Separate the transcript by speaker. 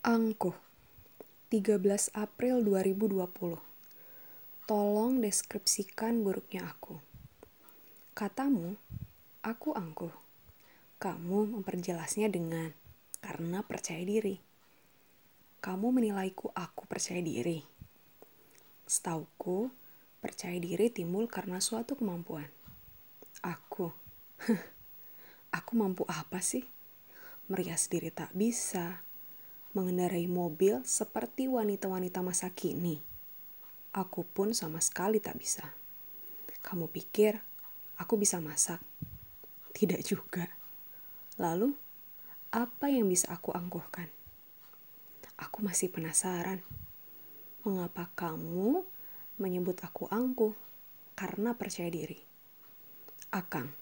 Speaker 1: Angkuh 13 April 2020 Tolong deskripsikan buruknya aku. Katamu, aku angkuh. Kamu memperjelasnya dengan karena percaya diri. Kamu menilaiku aku percaya diri. Setauku, percaya diri timbul karena suatu kemampuan. Aku. aku mampu apa sih? Merias diri tak bisa. Mengendarai mobil seperti wanita-wanita masa kini Aku pun sama sekali tak bisa. Kamu pikir aku bisa masak? Tidak juga. Lalu, apa yang bisa aku angkuhkan? Aku masih penasaran. Mengapa kamu menyebut aku angkuh? Karena percaya diri. Akang.